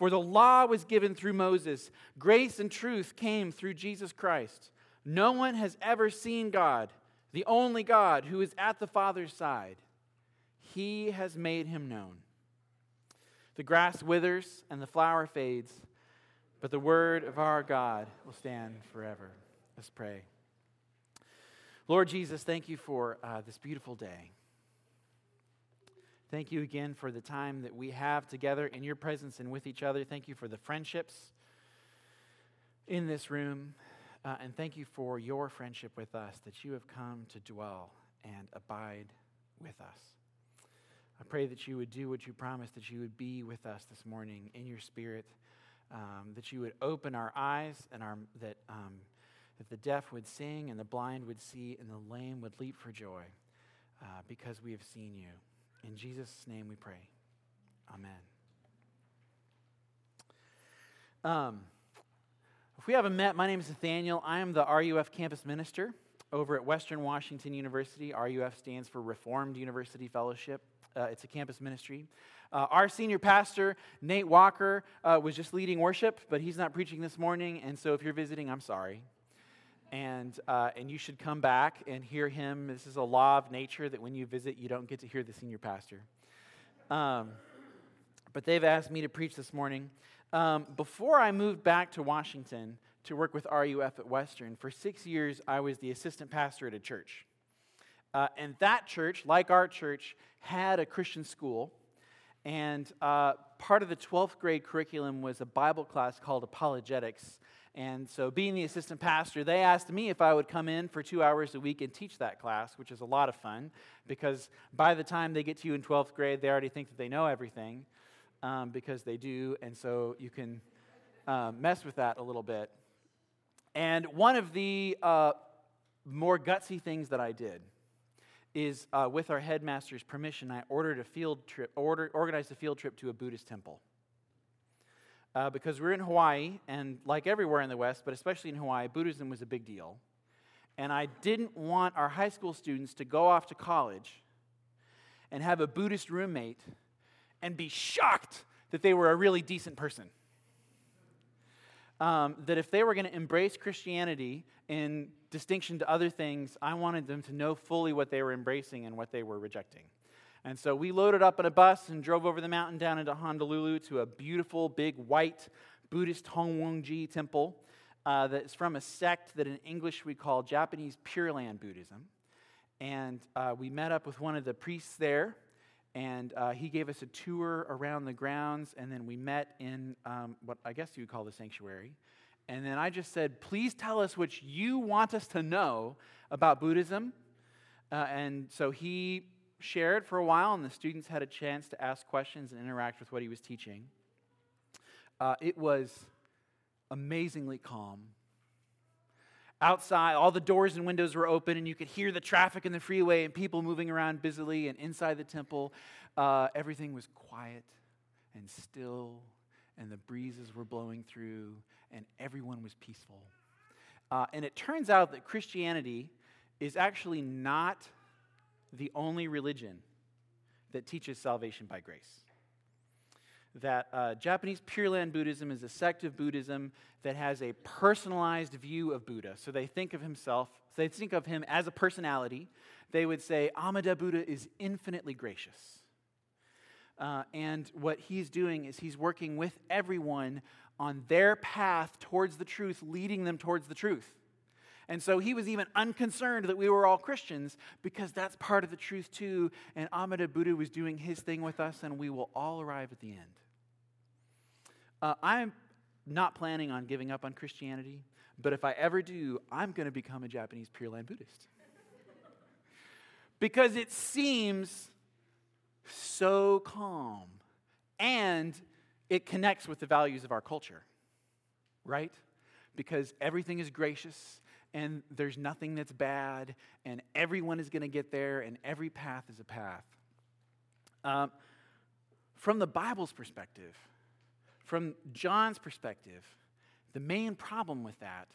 For the law was given through Moses, grace and truth came through Jesus Christ. No one has ever seen God, the only God who is at the Father's side. He has made him known. The grass withers and the flower fades, but the word of our God will stand forever. Let's pray. Lord Jesus, thank you for uh, this beautiful day. Thank you again for the time that we have together in your presence and with each other. Thank you for the friendships in this room. Uh, and thank you for your friendship with us, that you have come to dwell and abide with us. I pray that you would do what you promised, that you would be with us this morning in your spirit, um, that you would open our eyes, and our, that, um, that the deaf would sing, and the blind would see, and the lame would leap for joy uh, because we have seen you. In Jesus' name we pray. Amen. Um, if we haven't met, my name is Nathaniel. I am the RUF campus minister over at Western Washington University. RUF stands for Reformed University Fellowship. Uh, it's a campus ministry. Uh, our senior pastor, Nate Walker, uh, was just leading worship, but he's not preaching this morning. And so if you're visiting, I'm sorry. And, uh, and you should come back and hear him. This is a law of nature that when you visit, you don't get to hear the senior pastor. Um, but they've asked me to preach this morning. Um, before I moved back to Washington to work with RUF at Western, for six years I was the assistant pastor at a church. Uh, and that church, like our church, had a Christian school. And uh, part of the 12th grade curriculum was a Bible class called Apologetics. And so, being the assistant pastor, they asked me if I would come in for two hours a week and teach that class, which is a lot of fun because by the time they get to you in 12th grade, they already think that they know everything um, because they do, and so you can um, mess with that a little bit. And one of the uh, more gutsy things that I did is, uh, with our headmaster's permission, I ordered a field trip, ordered, organized a field trip to a Buddhist temple. Uh, because we're in Hawaii, and like everywhere in the West, but especially in Hawaii, Buddhism was a big deal. And I didn't want our high school students to go off to college and have a Buddhist roommate and be shocked that they were a really decent person. Um, that if they were going to embrace Christianity in distinction to other things, I wanted them to know fully what they were embracing and what they were rejecting. And so we loaded up in a bus and drove over the mountain down into Honolulu to a beautiful, big, white Buddhist Hongwanji temple uh, that's from a sect that in English we call Japanese Pure Land Buddhism. And uh, we met up with one of the priests there and uh, he gave us a tour around the grounds, and then we met in um, what I guess you would call the sanctuary. And then I just said, Please tell us what you want us to know about Buddhism. Uh, and so he shared for a while, and the students had a chance to ask questions and interact with what he was teaching. Uh, it was amazingly calm outside, all the doors and windows were open, and you could hear the traffic in the freeway and people moving around busily. And inside the temple, uh, everything was quiet and still, and the breezes were blowing through, and everyone was peaceful. Uh, and it turns out that Christianity is actually not the only religion that teaches salvation by grace that uh, Japanese Pure Land Buddhism is a sect of Buddhism that has a personalized view of Buddha. So they think of himself, they think of him as a personality. They would say Amida Buddha is infinitely gracious. Uh, and what he's doing is he's working with everyone on their path towards the truth, leading them towards the truth. And so he was even unconcerned that we were all Christians because that's part of the truth too. And Amida Buddha was doing his thing with us, and we will all arrive at the end. Uh, I'm not planning on giving up on Christianity, but if I ever do, I'm going to become a Japanese Pure Land Buddhist. because it seems so calm and it connects with the values of our culture, right? Because everything is gracious and there's nothing that's bad and everyone is going to get there and every path is a path. Um, from the Bible's perspective, from John's perspective, the main problem with that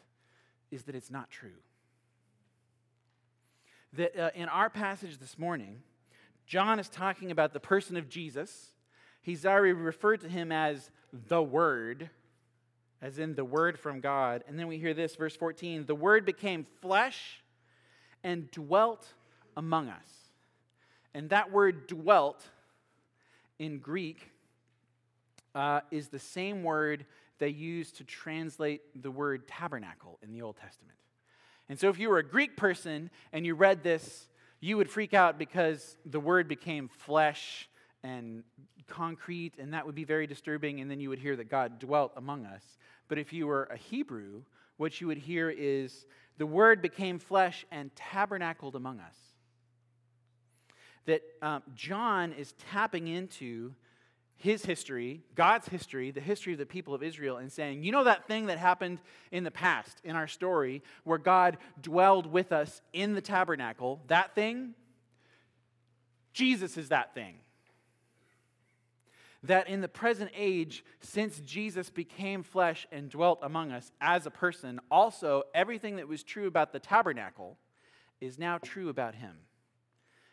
is that it's not true. That uh, in our passage this morning, John is talking about the person of Jesus. He's already referred to him as the Word, as in the Word from God. And then we hear this, verse 14 the Word became flesh and dwelt among us. And that word dwelt in Greek uh, is the same word they use to translate the word tabernacle in the Old Testament. And so if you were a Greek person and you read this, you would freak out because the word became flesh and concrete, and that would be very disturbing, and then you would hear that God dwelt among us. But if you were a Hebrew, what you would hear is the word became flesh and tabernacled among us. That um, John is tapping into his history, God's history, the history of the people of Israel, and saying, You know that thing that happened in the past, in our story, where God dwelled with us in the tabernacle? That thing? Jesus is that thing. That in the present age, since Jesus became flesh and dwelt among us as a person, also everything that was true about the tabernacle is now true about him.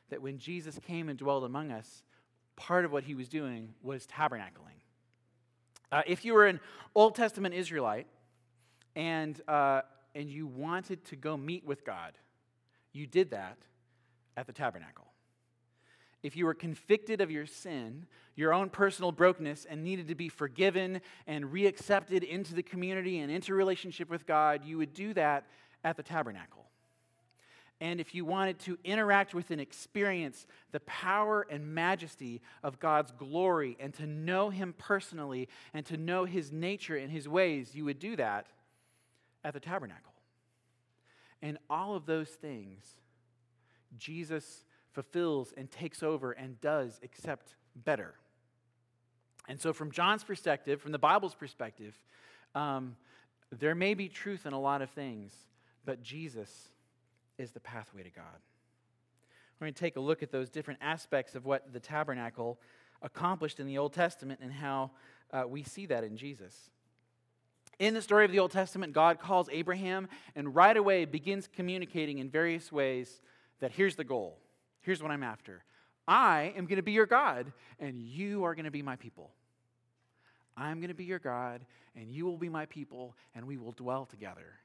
That when Jesus came and dwelled among us, part of what he was doing was tabernacling. Uh, if you were an Old Testament Israelite and, uh, and you wanted to go meet with God, you did that at the tabernacle. If you were convicted of your sin, your own personal brokenness, and needed to be forgiven and reaccepted into the community and into relationship with God, you would do that at the tabernacle and if you wanted to interact with and experience the power and majesty of God's glory and to know Him personally and to know His nature and His ways, you would do that at the tabernacle. And all of those things, Jesus fulfills and takes over and does except better. And so, from John's perspective, from the Bible's perspective, um, there may be truth in a lot of things, but Jesus is the pathway to God. We're going to take a look at those different aspects of what the tabernacle accomplished in the Old Testament and how uh, we see that in Jesus. In the story of the Old Testament, God calls Abraham and right away begins communicating in various ways that here's the goal. Here's what I'm after. I am going to be your God, and you are going to be my people. I'm going to be your God, and you will be my people, and we will dwell together.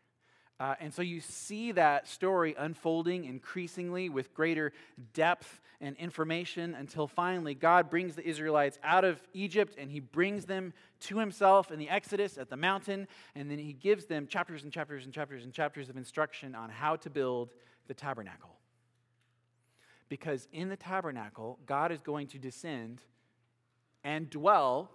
Uh, and so you see that story unfolding increasingly with greater depth and information until finally God brings the Israelites out of Egypt and he brings them to himself in the Exodus at the mountain. And then he gives them chapters and chapters and chapters and chapters of instruction on how to build the tabernacle. Because in the tabernacle, God is going to descend and dwell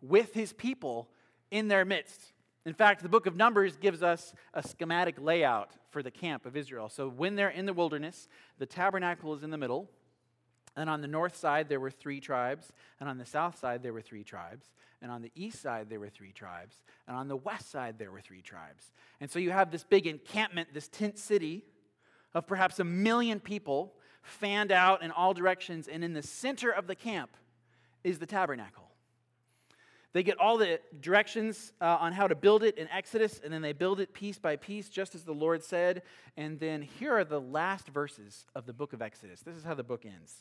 with his people in their midst. In fact, the book of Numbers gives us a schematic layout for the camp of Israel. So when they're in the wilderness, the tabernacle is in the middle. And on the north side, there were three tribes. And on the south side, there were three tribes. And on the east side, there were three tribes. And on the west side, there were three tribes. And so you have this big encampment, this tent city of perhaps a million people fanned out in all directions. And in the center of the camp is the tabernacle. They get all the directions uh, on how to build it in Exodus, and then they build it piece by piece, just as the Lord said. And then here are the last verses of the book of Exodus. This is how the book ends.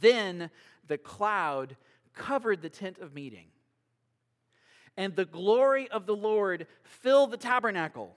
Then the cloud covered the tent of meeting, and the glory of the Lord filled the tabernacle.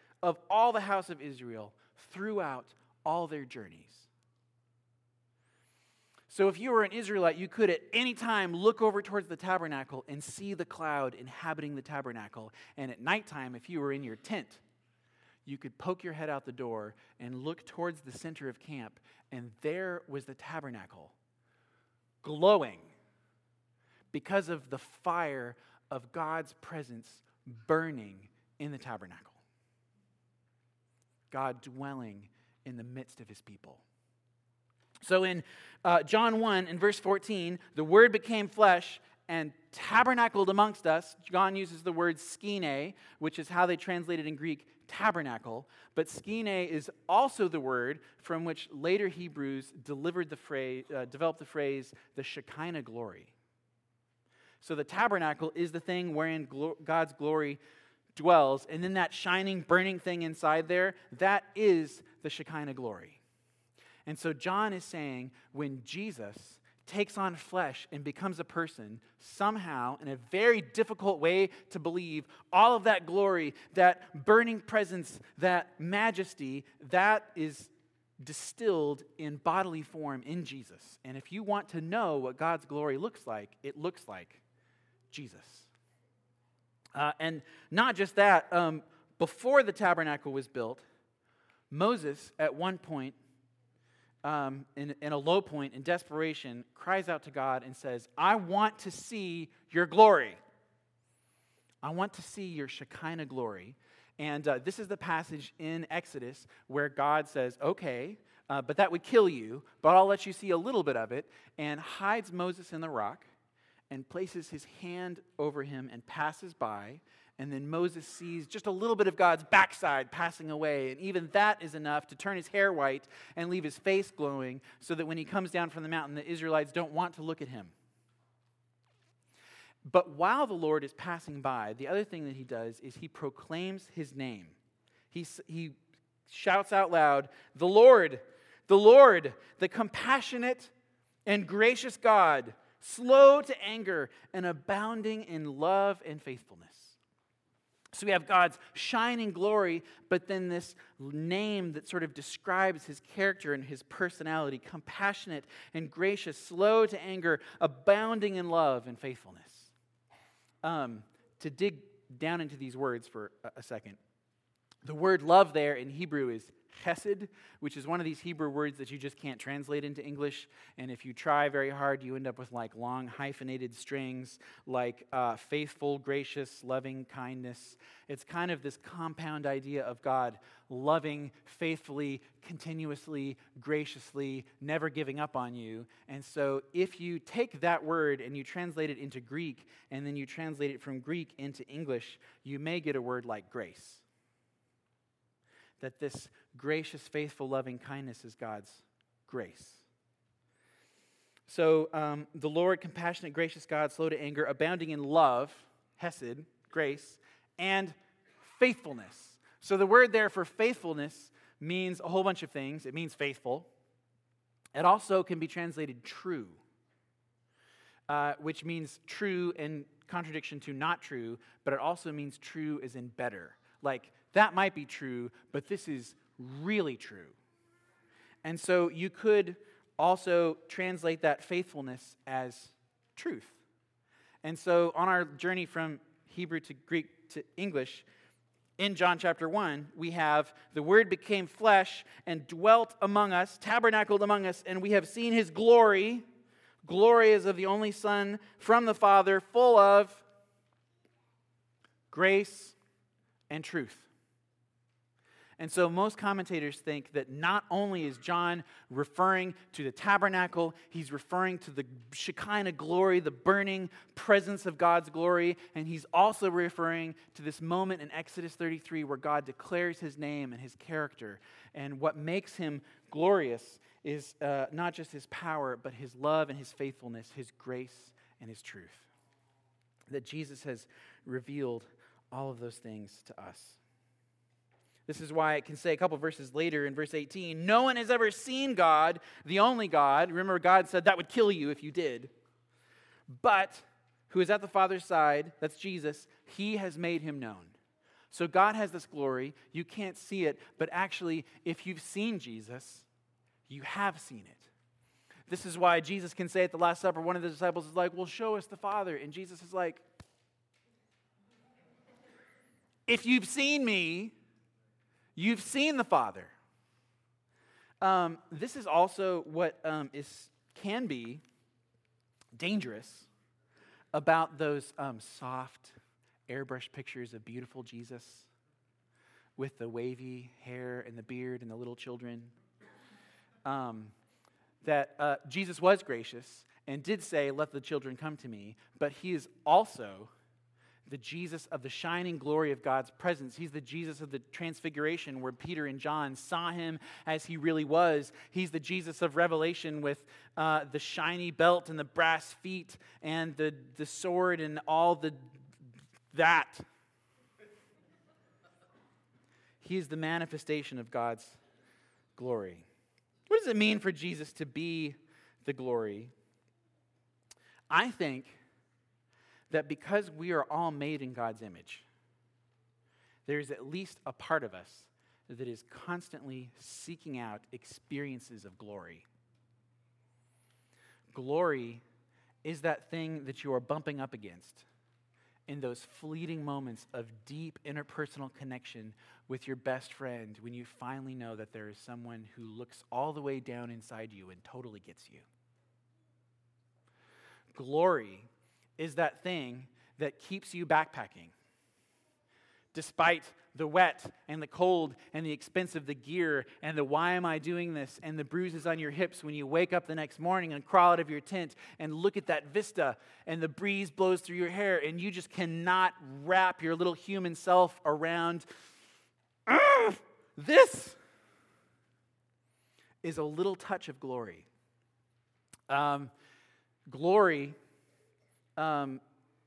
of all the house of Israel throughout all their journeys. So if you were an Israelite, you could at any time look over towards the tabernacle and see the cloud inhabiting the tabernacle. And at nighttime, if you were in your tent, you could poke your head out the door and look towards the center of camp, and there was the tabernacle glowing because of the fire of God's presence burning in the tabernacle. God dwelling in the midst of his people. So in uh, John 1, in verse 14, the word became flesh and tabernacled amongst us. John uses the word skene, which is how they translated in Greek tabernacle. But skene is also the word from which later Hebrews delivered the phrase, uh, developed the phrase, the Shekinah glory. So the tabernacle is the thing wherein glo- God's glory dwells. And then that shining, burning thing inside there, that is the Shekinah glory. And so John is saying when Jesus takes on flesh and becomes a person, somehow, in a very difficult way to believe, all of that glory, that burning presence, that majesty, that is distilled in bodily form in Jesus. And if you want to know what God's glory looks like, it looks like Jesus. Uh, and not just that, um, before the tabernacle was built, Moses, at one point, um, in, in a low point, in desperation, cries out to God and says, I want to see your glory. I want to see your Shekinah glory. And uh, this is the passage in Exodus where God says, Okay, uh, but that would kill you, but I'll let you see a little bit of it, and hides Moses in the rock and places his hand over him and passes by. And then Moses sees just a little bit of God's backside passing away. And even that is enough to turn his hair white and leave his face glowing so that when he comes down from the mountain, the Israelites don't want to look at him. But while the Lord is passing by, the other thing that he does is he proclaims his name. He, he shouts out loud, The Lord, the Lord, the compassionate and gracious God, slow to anger and abounding in love and faithfulness. So we have God's shining glory, but then this name that sort of describes his character and his personality compassionate and gracious, slow to anger, abounding in love and faithfulness. Um, to dig down into these words for a second, the word love there in Hebrew is chesed, which is one of these Hebrew words that you just can't translate into English. And if you try very hard, you end up with like long hyphenated strings like uh, faithful, gracious, loving, kindness. It's kind of this compound idea of God loving faithfully, continuously, graciously, never giving up on you. And so if you take that word and you translate it into Greek, and then you translate it from Greek into English, you may get a word like grace that this gracious, faithful, loving kindness is God's grace. So, um, the Lord, compassionate, gracious God, slow to anger, abounding in love, hesed, grace, and faithfulness. So, the word there for faithfulness means a whole bunch of things. It means faithful. It also can be translated true, uh, which means true in contradiction to not true, but it also means true as in better. Like, that might be true, but this is really true. And so you could also translate that faithfulness as truth. And so on our journey from Hebrew to Greek to English, in John chapter 1, we have the Word became flesh and dwelt among us, tabernacled among us, and we have seen his glory. Glory is of the only Son from the Father, full of grace and truth. And so most commentators think that not only is John referring to the tabernacle, he's referring to the Shekinah glory, the burning presence of God's glory, and he's also referring to this moment in Exodus 33 where God declares his name and his character. And what makes him glorious is uh, not just his power, but his love and his faithfulness, his grace and his truth. That Jesus has revealed all of those things to us. This is why it can say a couple verses later in verse 18 No one has ever seen God, the only God. Remember, God said that would kill you if you did. But who is at the Father's side, that's Jesus, he has made him known. So God has this glory. You can't see it, but actually, if you've seen Jesus, you have seen it. This is why Jesus can say at the Last Supper, one of the disciples is like, Well, show us the Father. And Jesus is like, If you've seen me, you've seen the Father. Um, this is also what um, is, can be dangerous about those um, soft, airbrushed pictures of beautiful Jesus with the wavy hair and the beard and the little children. Um, that uh, Jesus was gracious and did say, Let the children come to me, but he is also the Jesus of the shining glory of God's presence. He's the Jesus of the transfiguration where Peter and John saw him as he really was. He's the Jesus of Revelation with uh, the shiny belt and the brass feet and the, the sword and all the that. He is the manifestation of God's glory. What does it mean for Jesus to be the glory? I think that because we are all made in God's image, there's at least a part of us that is constantly seeking out experiences of glory. Glory is that thing that you are bumping up against in those fleeting moments of deep interpersonal connection with your best friend when you finally know that there is someone who looks all the way down inside you and totally gets you. Glory is that thing that keeps you backpacking. Despite the wet and the cold and the expense of the gear and the why am I doing this and the bruises on your hips when you wake up the next morning and crawl out of your tent and look at that vista and the breeze blows through your hair and you just cannot wrap your little human self around this is a little touch of glory. Um, glory um,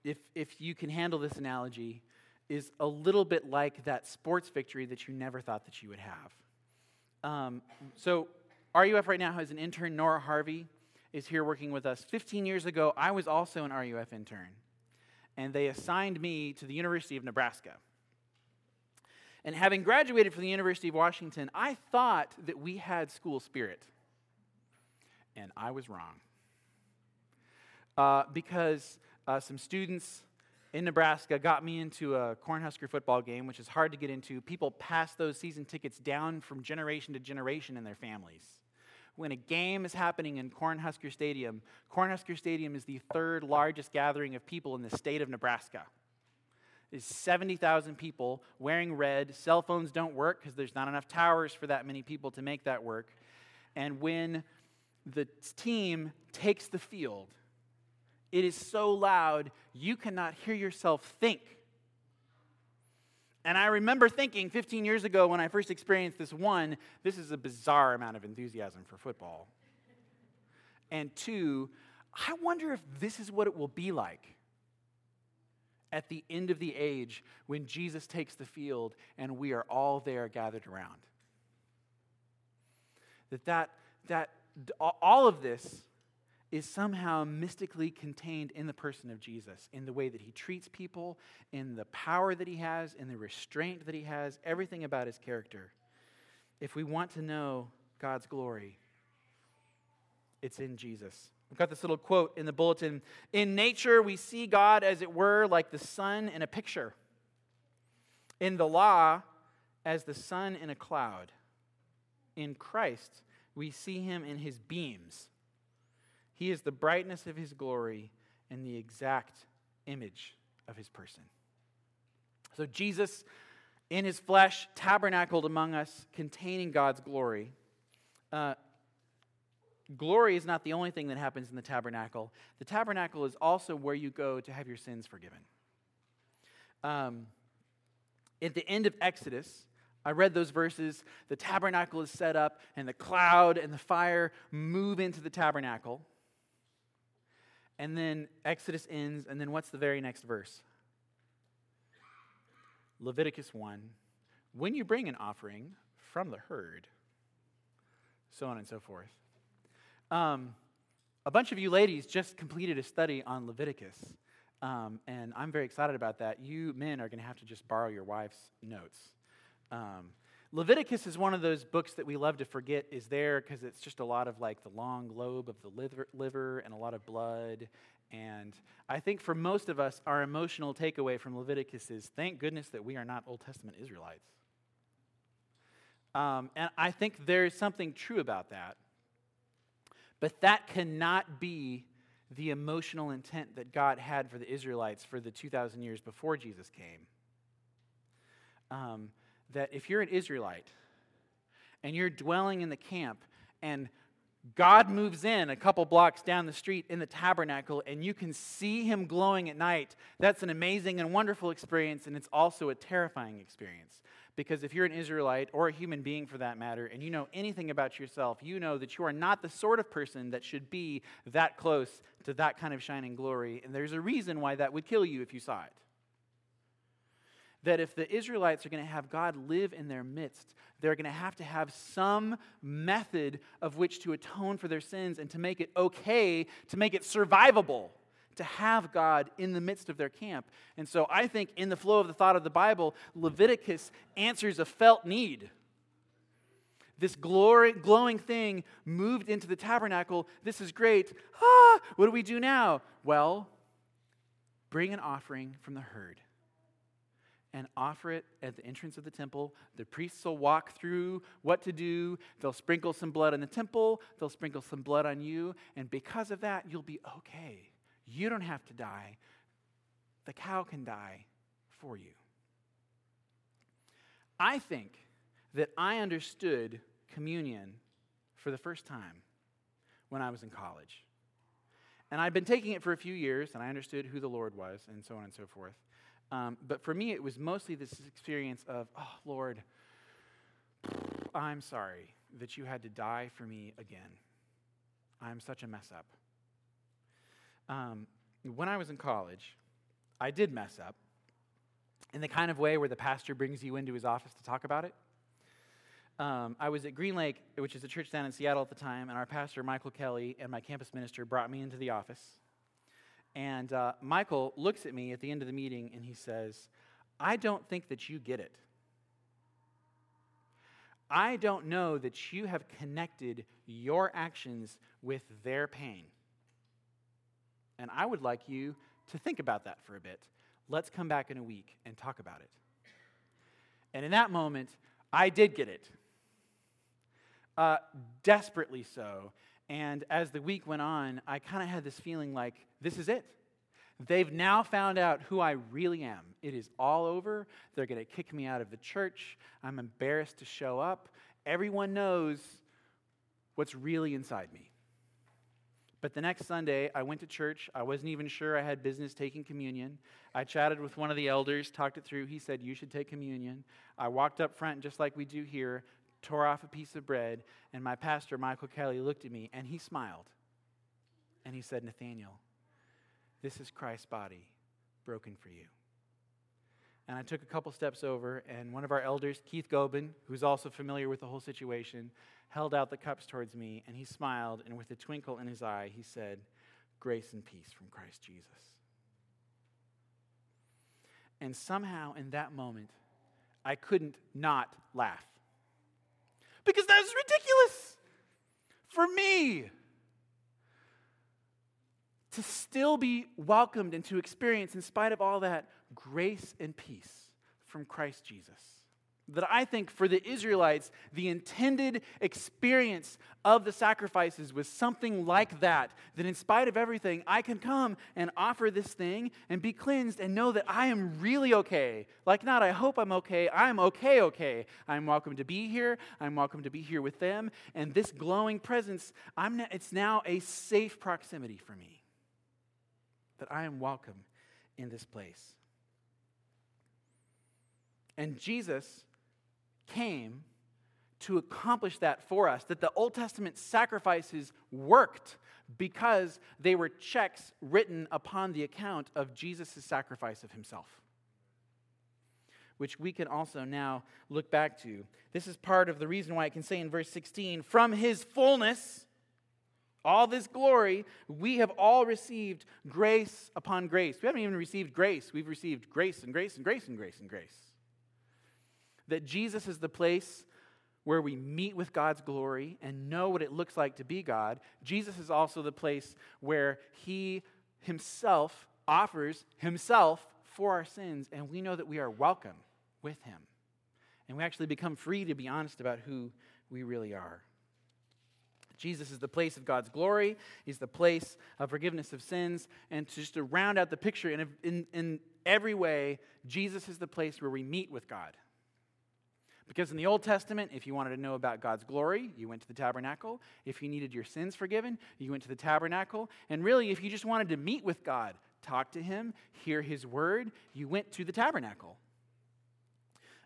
if, if you can handle this analogy, is a little bit like that sports victory that you never thought that you would have. Um, so, RUF right now has an intern, Nora Harvey, is here working with us. 15 years ago, I was also an RUF intern, and they assigned me to the University of Nebraska. And having graduated from the University of Washington, I thought that we had school spirit. And I was wrong uh, because uh, some students in Nebraska got me into a Cornhusker football game, which is hard to get into. People pass those season tickets down from generation to generation in their families. When a game is happening in Cornhusker Stadium, Cornhusker Stadium is the third largest gathering of people in the state of Nebraska. Is 70,000 people wearing red. Cell phones don't work because there's not enough towers for that many people to make that work. And when the team takes the field, it is so loud, you cannot hear yourself think. And I remember thinking 15 years ago when I first experienced this one, this is a bizarre amount of enthusiasm for football. And two, I wonder if this is what it will be like at the end of the age when Jesus takes the field and we are all there gathered around. That that, that all of this is somehow mystically contained in the person of Jesus, in the way that he treats people, in the power that he has, in the restraint that he has, everything about his character. If we want to know God's glory, it's in Jesus. We've got this little quote in the bulletin In nature, we see God, as it were, like the sun in a picture. In the law, as the sun in a cloud. In Christ, we see him in his beams he is the brightness of his glory and the exact image of his person. So, Jesus, in his flesh, tabernacled among us, containing God's glory. Uh, glory is not the only thing that happens in the tabernacle. The tabernacle is also where you go to have your sins forgiven. Um, at the end of Exodus, I read those verses. The tabernacle is set up, and the cloud and the fire move into the tabernacle. And then Exodus ends, and then what's the very next verse? Leviticus 1. When you bring an offering from the herd, so on and so forth. Um, a bunch of you ladies just completed a study on Leviticus, um, and I'm very excited about that. You men are going to have to just borrow your wife's notes. Um, Leviticus is one of those books that we love to forget is there because it's just a lot of like the long lobe of the liver, liver and a lot of blood. And I think for most of us, our emotional takeaway from Leviticus is thank goodness that we are not Old Testament Israelites. Um, and I think there's something true about that. But that cannot be the emotional intent that God had for the Israelites for the 2,000 years before Jesus came. Um, that if you're an Israelite and you're dwelling in the camp and God moves in a couple blocks down the street in the tabernacle and you can see him glowing at night, that's an amazing and wonderful experience, and it's also a terrifying experience. Because if you're an Israelite or a human being for that matter, and you know anything about yourself, you know that you are not the sort of person that should be that close to that kind of shining glory. And there's a reason why that would kill you if you saw it that if the Israelites are going to have God live in their midst, they're going to have to have some method of which to atone for their sins and to make it okay, to make it survivable, to have God in the midst of their camp. And so I think, in the flow of the thought of the Bible, Leviticus answers a felt need. This glory, glowing thing moved into the tabernacle. This is great. Ah, what do we do now? Well, bring an offering from the herd and offer it at the entrance of the temple. The priests will walk through what to do. They'll sprinkle some blood on the temple, they'll sprinkle some blood on you, and because of that, you'll be okay. You don't have to die. The cow can die for you. I think that I understood communion for the first time when I was in college. And I'd been taking it for a few years, and I understood who the Lord was, and so on and so forth. Um, but for me, it was mostly this experience of, oh, Lord, I'm sorry that you had to die for me again. I'm such a mess up. Um, when I was in college, I did mess up in the kind of way where the pastor brings you into his office to talk about it. Um, I was at Green Lake, which is a church down in Seattle at the time, and our pastor, Michael Kelly, and my campus minister brought me into the office. And uh, Michael looks at me at the end of the meeting and he says, I don't think that you get it. I don't know that you have connected your actions with their pain. And I would like you to think about that for a bit. Let's come back in a week and talk about it. And in that moment, I did get it. Uh, desperately so. And as the week went on, I kind of had this feeling like, this is it. They've now found out who I really am. It is all over. They're going to kick me out of the church. I'm embarrassed to show up. Everyone knows what's really inside me. But the next Sunday, I went to church. I wasn't even sure I had business taking communion. I chatted with one of the elders, talked it through. He said, You should take communion. I walked up front, just like we do here, tore off a piece of bread, and my pastor, Michael Kelly, looked at me and he smiled. And he said, Nathaniel, this is Christ's body broken for you. And I took a couple steps over, and one of our elders, Keith Gobin, who's also familiar with the whole situation, held out the cups towards me, and he smiled, and with a twinkle in his eye, he said, Grace and peace from Christ Jesus. And somehow in that moment, I couldn't not laugh because that is ridiculous for me to still be welcomed and to experience, in spite of all that, grace and peace from Christ Jesus. That I think for the Israelites, the intended experience of the sacrifices was something like that. That in spite of everything, I can come and offer this thing and be cleansed and know that I am really okay. Like, not I hope I'm okay, I'm okay, okay. I'm welcome to be here. I'm welcome to be here with them. And this glowing presence, I'm, it's now a safe proximity for me. That I am welcome in this place. And Jesus came to accomplish that for us, that the Old Testament sacrifices worked because they were checks written upon the account of Jesus' sacrifice of himself, which we can also now look back to. This is part of the reason why I can say in verse 16, from his fullness, all this glory, we have all received grace upon grace. We haven't even received grace, we've received grace and grace and grace and grace and grace. That Jesus is the place where we meet with God's glory and know what it looks like to be God, Jesus is also the place where He Himself offers Himself for our sins, and we know that we are welcome with Him. And we actually become free to be honest about who we really are. Jesus is the place of God's glory. He's the place of forgiveness of sins. And to just to round out the picture, in, in, in every way, Jesus is the place where we meet with God. Because in the Old Testament, if you wanted to know about God's glory, you went to the tabernacle. If you needed your sins forgiven, you went to the tabernacle. And really, if you just wanted to meet with God, talk to Him, hear His word, you went to the tabernacle.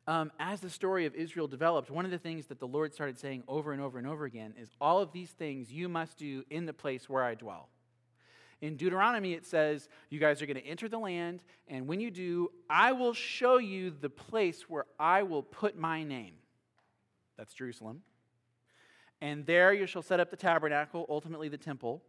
Um, as the story of Israel developed, one of the things that the Lord started saying over and over and over again is all of these things you must do in the place where I dwell. In Deuteronomy, it says, You guys are going to enter the land, and when you do, I will show you the place where I will put my name. That's Jerusalem. And there you shall set up the tabernacle, ultimately the temple.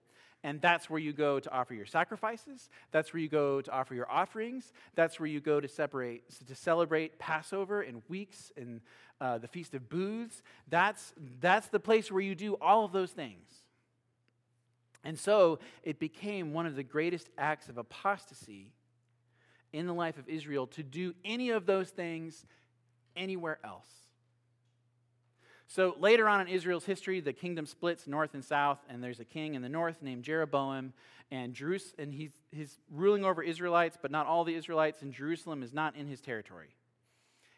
And that's where you go to offer your sacrifices. That's where you go to offer your offerings. That's where you go to separate, to celebrate Passover and weeks and uh, the Feast of Booths. That's, that's the place where you do all of those things. And so it became one of the greatest acts of apostasy in the life of Israel to do any of those things anywhere else. So later on in Israel's history, the kingdom splits north and south, and there's a king in the north named Jeroboam, and Jerusalem, and he's, he's ruling over Israelites, but not all the Israelites, and Jerusalem is not in his territory.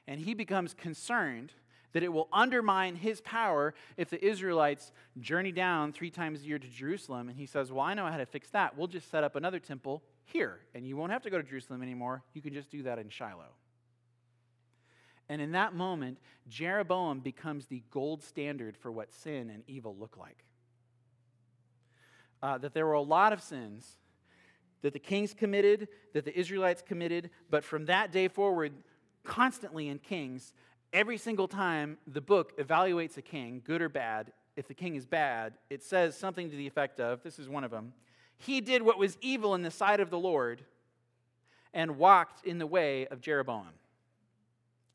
And he becomes concerned that it will undermine his power if the Israelites journey down three times a year to Jerusalem. And he says, Well, I know how to fix that. We'll just set up another temple here, and you won't have to go to Jerusalem anymore. You can just do that in Shiloh. And in that moment, Jeroboam becomes the gold standard for what sin and evil look like. Uh, that there were a lot of sins that the kings committed, that the Israelites committed, but from that day forward, constantly in Kings, every single time the book evaluates a king, good or bad, if the king is bad, it says something to the effect of this is one of them he did what was evil in the sight of the Lord and walked in the way of Jeroboam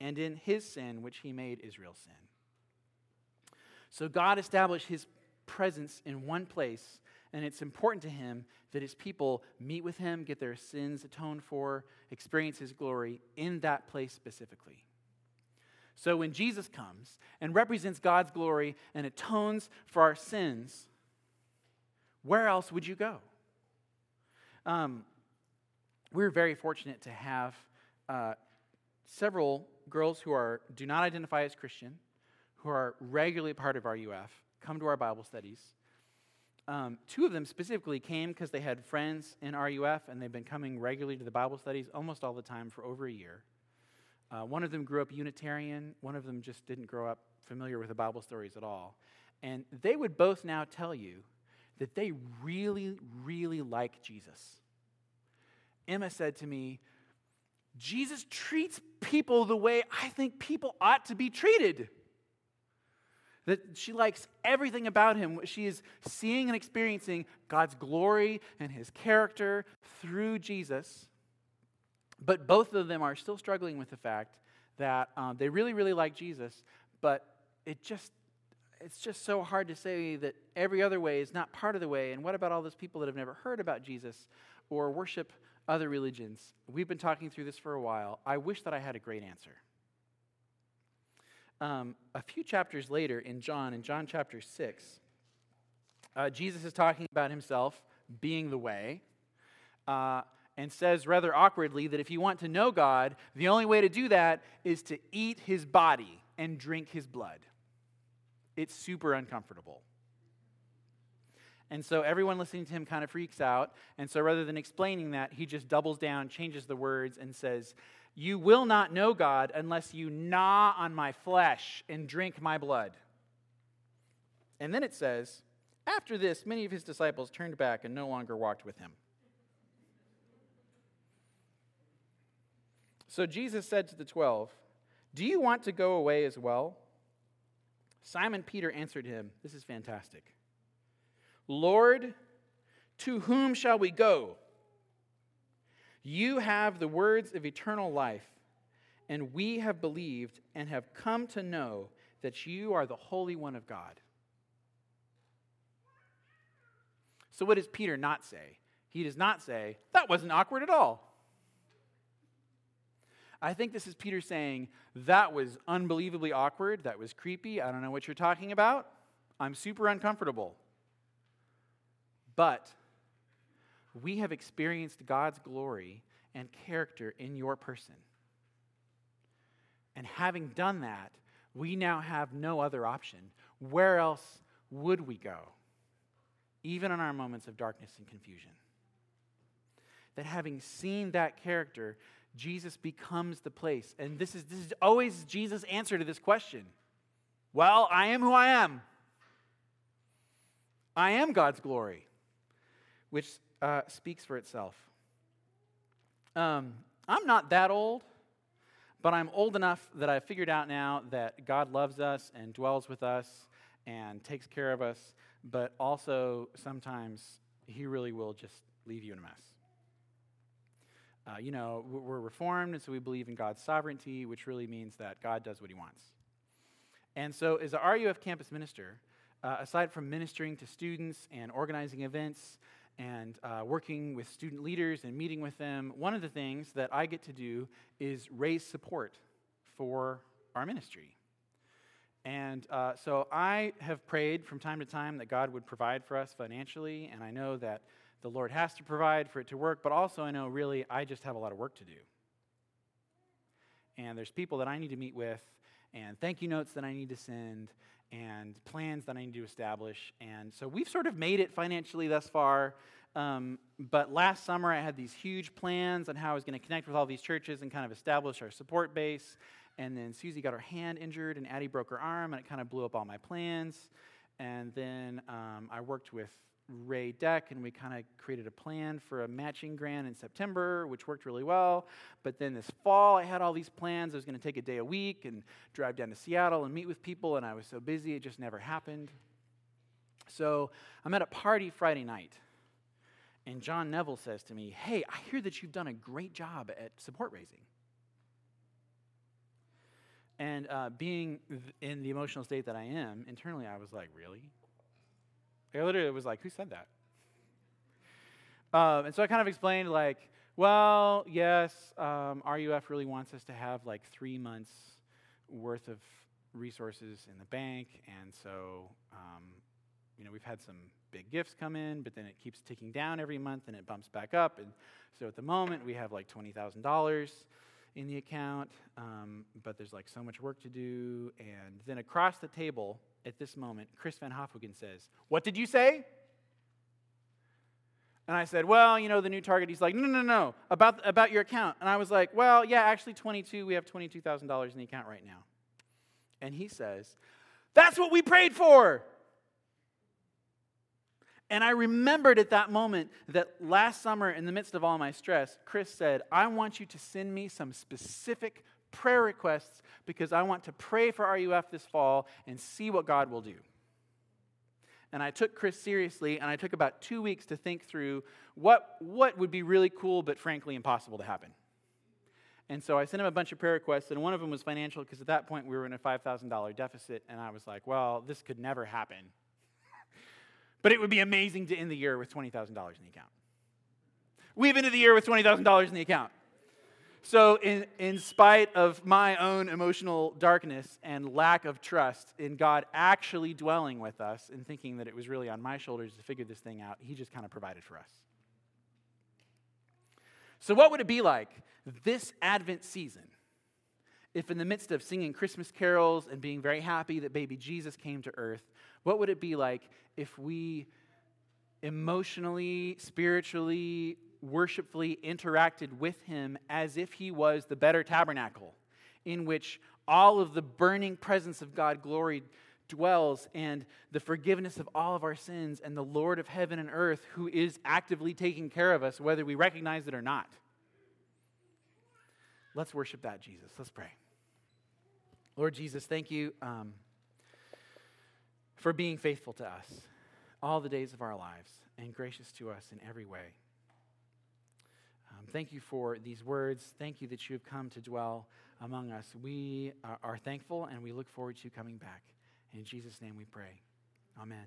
and in his sin, which he made Israel sin. So God established his presence in one place, and it's important to him that his people meet with him, get their sins atoned for, experience his glory in that place specifically. So when Jesus comes and represents God's glory and atones for our sins, where else would you go? Um, we're very fortunate to have uh, several girls who are do not identify as Christian, who are regularly part of our RUF, come to our Bible studies. Um, two of them specifically came because they had friends in RUF and they've been coming regularly to the Bible studies almost all the time for over a year. Uh, one of them grew up Unitarian, one of them just didn't grow up familiar with the Bible stories at all. And they would both now tell you that they really, really like Jesus. Emma said to me, Jesus treats people the way I think people ought to be treated. That she likes everything about him. She is seeing and experiencing God's glory and his character through Jesus. But both of them are still struggling with the fact that um, they really, really like Jesus, but it just it's just so hard to say that every other way is not part of the way. And what about all those people that have never heard about Jesus or worship other religions? We've been talking through this for a while. I wish that I had a great answer. Um, a few chapters later in John, in John chapter 6, uh, Jesus is talking about himself being the way. Uh, and says rather awkwardly that if you want to know God, the only way to do that is to eat his body and drink his blood. It's super uncomfortable. And so everyone listening to him kind of freaks out. And so rather than explaining that, he just doubles down, changes the words, and says, You will not know God unless you gnaw on my flesh and drink my blood. And then it says, After this, many of his disciples turned back and no longer walked with him. So Jesus said to the twelve, Do you want to go away as well? Simon Peter answered him, This is fantastic. Lord, to whom shall we go? You have the words of eternal life, and we have believed and have come to know that you are the Holy One of God. So, what does Peter not say? He does not say, That wasn't awkward at all. I think this is Peter saying, That was unbelievably awkward. That was creepy. I don't know what you're talking about. I'm super uncomfortable. But we have experienced God's glory and character in your person. And having done that, we now have no other option. Where else would we go? Even in our moments of darkness and confusion. That having seen that character, Jesus becomes the place. And this is, this is always Jesus' answer to this question. Well, I am who I am. I am God's glory, which uh, speaks for itself. Um, I'm not that old, but I'm old enough that I've figured out now that God loves us and dwells with us and takes care of us, but also sometimes He really will just leave you in a mess. Uh, you know, we're reformed, and so we believe in God's sovereignty, which really means that God does what He wants. And so, as a RUF campus minister, uh, aside from ministering to students and organizing events and uh, working with student leaders and meeting with them, one of the things that I get to do is raise support for our ministry. And uh, so I have prayed from time to time that God would provide for us financially, and I know that the Lord has to provide for it to work, but also I know really I just have a lot of work to do. And there's people that I need to meet with, and thank you notes that I need to send, and plans that I need to establish. And so we've sort of made it financially thus far. Um, but last summer, I had these huge plans on how I was going to connect with all these churches and kind of establish our support base. And then Susie got her hand injured, and Addie broke her arm, and it kind of blew up all my plans. And then um, I worked with Ray Deck, and we kind of created a plan for a matching grant in September, which worked really well. But then this fall, I had all these plans. I was going to take a day a week and drive down to Seattle and meet with people, and I was so busy, it just never happened. So I'm at a party Friday night, and John Neville says to me, Hey, I hear that you've done a great job at support raising. And uh, being in the emotional state that I am, internally I was like, Really? I literally was like, who said that? Um, and so I kind of explained, like, well, yes, um, RUF really wants us to have like three months worth of resources in the bank. And so, um, you know, we've had some big gifts come in, but then it keeps ticking down every month and it bumps back up. And so at the moment, we have like $20,000 in the account, um, but there's like so much work to do. And then across the table, at this moment, Chris Van Hofwegen says, What did you say? And I said, Well, you know, the new target. He's like, No, no, no, about, about your account. And I was like, Well, yeah, actually, 22. We have $22,000 in the account right now. And he says, That's what we prayed for. And I remembered at that moment that last summer, in the midst of all my stress, Chris said, I want you to send me some specific prayer requests because I want to pray for RUF this fall and see what God will do. And I took Chris seriously, and I took about two weeks to think through what, what would be really cool, but frankly impossible to happen. And so I sent him a bunch of prayer requests, and one of them was financial because at that point we were in a $5,000 deficit, and I was like, well, this could never happen. but it would be amazing to end the year with $20,000 in the account. We've ended the year with $20,000 in the account. So, in, in spite of my own emotional darkness and lack of trust in God actually dwelling with us and thinking that it was really on my shoulders to figure this thing out, He just kind of provided for us. So, what would it be like this Advent season if, in the midst of singing Christmas carols and being very happy that baby Jesus came to earth, what would it be like if we emotionally, spiritually, worshipfully interacted with him as if he was the better tabernacle, in which all of the burning presence of God glory dwells, and the forgiveness of all of our sins, and the Lord of heaven and earth who is actively taking care of us, whether we recognize it or not. Let's worship that, Jesus. Let's pray. Lord Jesus, thank you um, for being faithful to us all the days of our lives and gracious to us in every way. Thank you for these words. Thank you that you have come to dwell among us. We are, are thankful and we look forward to coming back. In Jesus' name we pray. Amen.